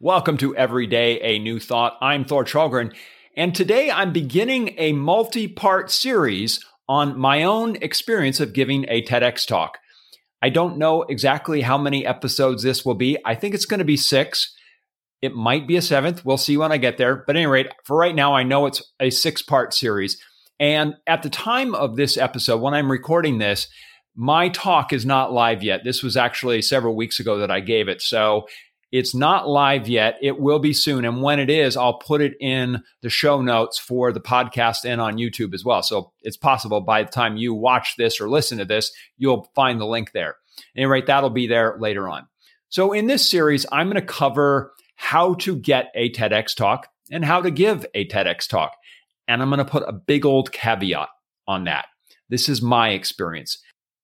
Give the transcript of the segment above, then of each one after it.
Welcome to Everyday A New Thought. I'm Thor Challgren, and today I'm beginning a multi part series on my own experience of giving a TEDx talk. I don't know exactly how many episodes this will be. I think it's going to be six. It might be a seventh. We'll see when I get there. But at any rate, for right now, I know it's a six part series. And at the time of this episode, when I'm recording this, my talk is not live yet. This was actually several weeks ago that I gave it. So it's not live yet. It will be soon. And when it is, I'll put it in the show notes for the podcast and on YouTube as well. So it's possible by the time you watch this or listen to this, you'll find the link there. At any rate, that'll be there later on. So in this series, I'm going to cover how to get a TEDx talk and how to give a TEDx talk. And I'm going to put a big old caveat on that. This is my experience.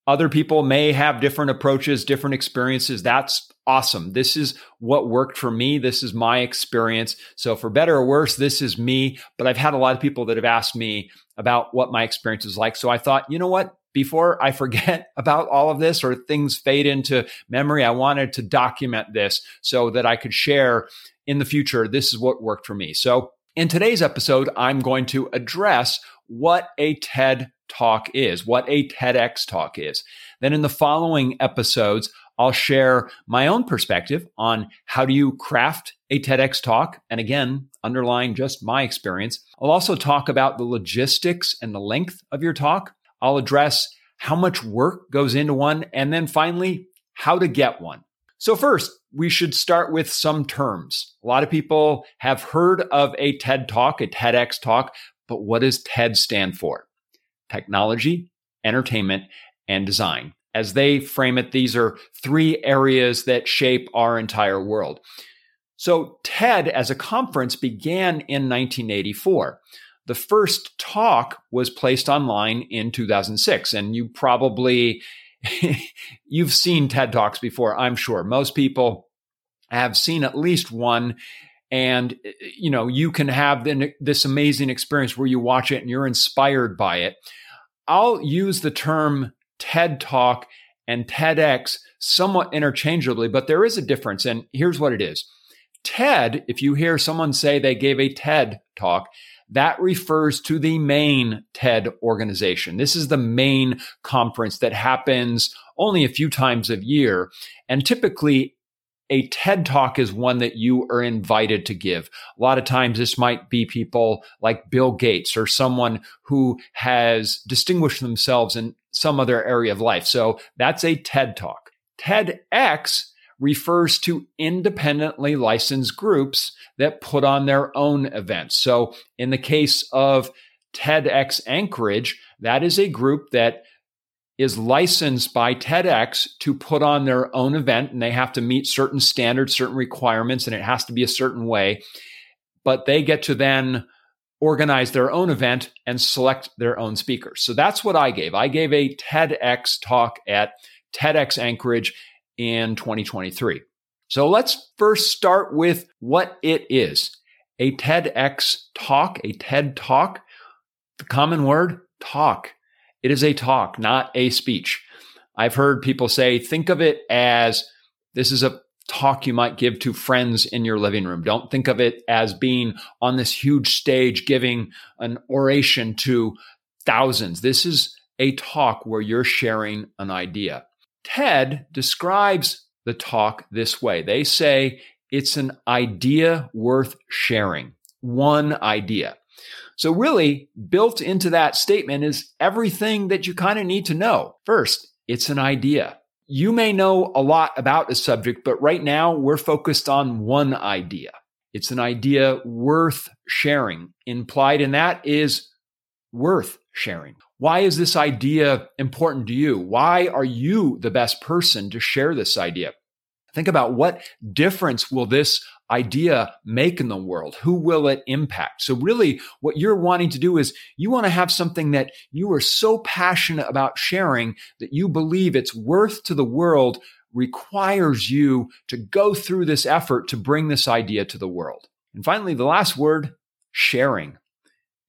Other people may have different approaches, different experiences. That's awesome. This is what worked for me. This is my experience. So, for better or worse, this is me. But I've had a lot of people that have asked me about what my experience is like. So, I thought, you know what? Before I forget about all of this or things fade into memory, I wanted to document this so that I could share in the future. This is what worked for me. So, in today's episode, I'm going to address what a TED talk is, what a TEDx talk is. Then in the following episodes, I'll share my own perspective on how do you craft a TEDx talk. And again, underlying just my experience. I'll also talk about the logistics and the length of your talk. I'll address how much work goes into one. And then finally, how to get one. So first, we should start with some terms. A lot of people have heard of a TED talk, a TEDx talk, but what does TED stand for? technology, entertainment, and design. As they frame it, these are three areas that shape our entire world. So, TED as a conference began in 1984. The first talk was placed online in 2006, and you probably you've seen TED Talks before, I'm sure. Most people have seen at least one and you know you can have this amazing experience where you watch it and you're inspired by it I'll use the term TED Talk and TEDx somewhat interchangeably, but there is a difference. And here's what it is TED, if you hear someone say they gave a TED talk, that refers to the main TED organization. This is the main conference that happens only a few times a year. And typically a TED talk is one that you are invited to give. A lot of times this might be people like Bill Gates or someone who has distinguished themselves in some other area of life. So that's a TED talk. TEDx refers to independently licensed groups that put on their own events. So in the case of TEDx Anchorage, that is a group that is licensed by TEDx to put on their own event and they have to meet certain standards, certain requirements, and it has to be a certain way. But they get to then organize their own event and select their own speakers. So that's what I gave. I gave a TEDx talk at TEDx Anchorage in 2023. So let's first start with what it is. A TEDx talk, a TED talk, the common word, talk. It is a talk, not a speech. I've heard people say, think of it as this is a talk you might give to friends in your living room. Don't think of it as being on this huge stage giving an oration to thousands. This is a talk where you're sharing an idea. TED describes the talk this way they say it's an idea worth sharing, one idea. So, really, built into that statement is everything that you kind of need to know. First, it's an idea. You may know a lot about a subject, but right now we're focused on one idea. It's an idea worth sharing. Implied in that is worth sharing. Why is this idea important to you? Why are you the best person to share this idea? Think about what difference will this idea make in the world? Who will it impact? So really what you're wanting to do is you want to have something that you are so passionate about sharing that you believe its worth to the world requires you to go through this effort to bring this idea to the world. And finally, the last word, sharing.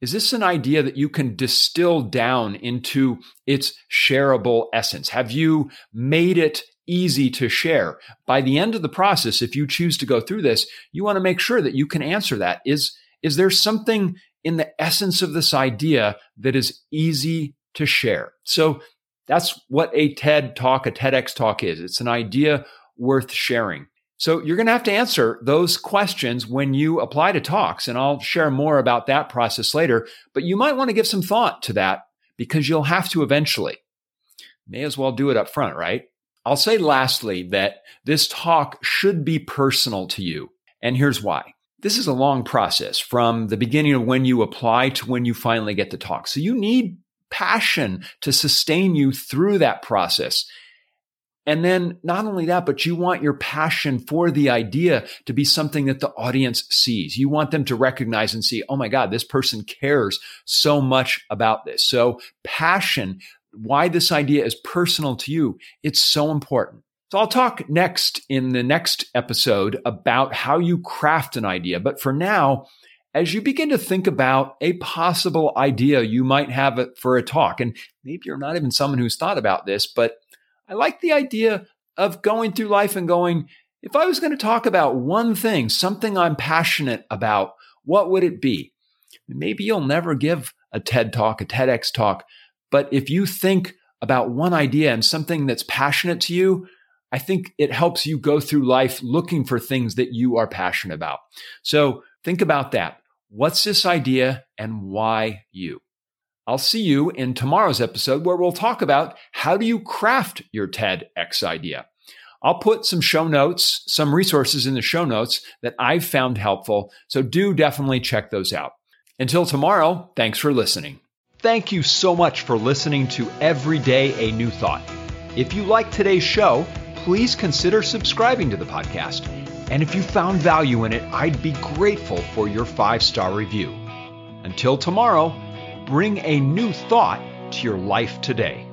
Is this an idea that you can distill down into its shareable essence? Have you made it easy to share? By the end of the process, if you choose to go through this, you want to make sure that you can answer that. Is, is there something in the essence of this idea that is easy to share? So that's what a TED talk, a TEDx talk is. It's an idea worth sharing. So you're going to have to answer those questions when you apply to talks. And I'll share more about that process later. But you might want to give some thought to that because you'll have to eventually. May as well do it up front, right? I'll say lastly that this talk should be personal to you. And here's why. This is a long process from the beginning of when you apply to when you finally get to talk. So you need passion to sustain you through that process. And then not only that, but you want your passion for the idea to be something that the audience sees. You want them to recognize and see, oh my God, this person cares so much about this. So passion, why this idea is personal to you, it's so important. So I'll talk next in the next episode about how you craft an idea. But for now, as you begin to think about a possible idea you might have for a talk, and maybe you're not even someone who's thought about this, but I like the idea of going through life and going, if I was going to talk about one thing, something I'm passionate about, what would it be? Maybe you'll never give a TED talk, a TEDx talk, but if you think about one idea and something that's passionate to you, I think it helps you go through life looking for things that you are passionate about. So think about that. What's this idea and why you? I'll see you in tomorrow's episode where we'll talk about how do you craft your TEDx idea. I'll put some show notes, some resources in the show notes that I've found helpful. So do definitely check those out. Until tomorrow, thanks for listening. Thank you so much for listening to Every Day a New Thought. If you like today's show, please consider subscribing to the podcast. And if you found value in it, I'd be grateful for your five star review. Until tomorrow, bring a new thought to your life today.